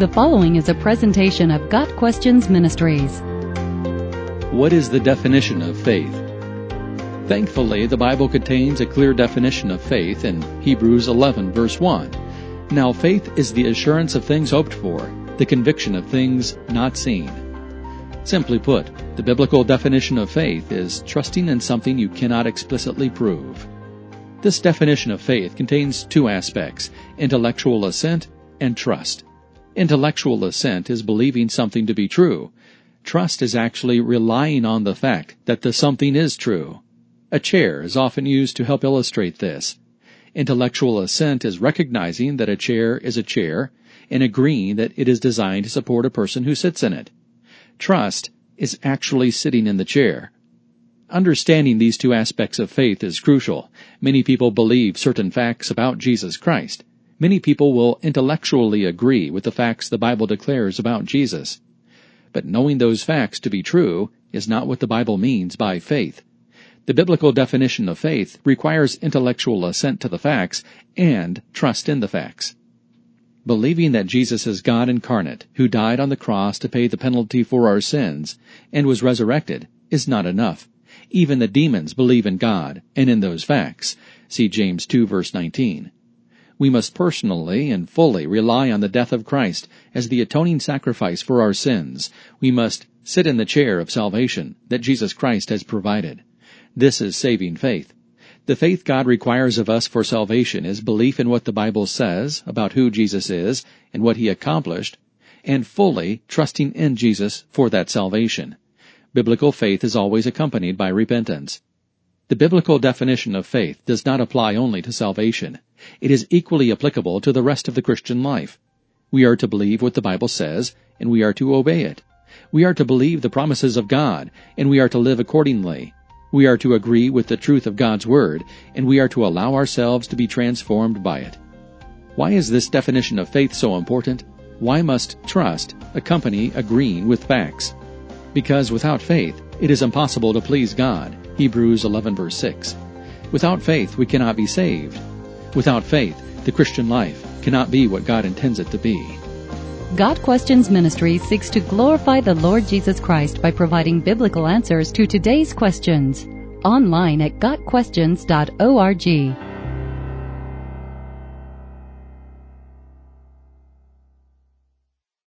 The following is a presentation of Got Questions Ministries. What is the definition of faith? Thankfully, the Bible contains a clear definition of faith in Hebrews 11 verse 1. Now faith is the assurance of things hoped for, the conviction of things not seen. Simply put, the biblical definition of faith is trusting in something you cannot explicitly prove. This definition of faith contains two aspects, intellectual assent and trust. Intellectual assent is believing something to be true. Trust is actually relying on the fact that the something is true. A chair is often used to help illustrate this. Intellectual assent is recognizing that a chair is a chair and agreeing that it is designed to support a person who sits in it. Trust is actually sitting in the chair. Understanding these two aspects of faith is crucial. Many people believe certain facts about Jesus Christ. Many people will intellectually agree with the facts the Bible declares about Jesus. But knowing those facts to be true is not what the Bible means by faith. The biblical definition of faith requires intellectual assent to the facts and trust in the facts. Believing that Jesus is God incarnate, who died on the cross to pay the penalty for our sins, and was resurrected, is not enough. Even the demons believe in God and in those facts. See James 2 verse 19 we must personally and fully rely on the death of Christ as the atoning sacrifice for our sins. We must sit in the chair of salvation that Jesus Christ has provided. This is saving faith. The faith God requires of us for salvation is belief in what the Bible says about who Jesus is and what he accomplished, and fully trusting in Jesus for that salvation. Biblical faith is always accompanied by repentance. The biblical definition of faith does not apply only to salvation. It is equally applicable to the rest of the Christian life. We are to believe what the Bible says, and we are to obey it. We are to believe the promises of God, and we are to live accordingly. We are to agree with the truth of God's Word, and we are to allow ourselves to be transformed by it. Why is this definition of faith so important? Why must trust accompany agreeing with facts? Because without faith, it is impossible to please God. Hebrews 11 verse 6. Without faith, we cannot be saved. Without faith, the Christian life cannot be what God intends it to be. Got Questions Ministry seeks to glorify the Lord Jesus Christ by providing biblical answers to today's questions. Online at GotQuestions.org.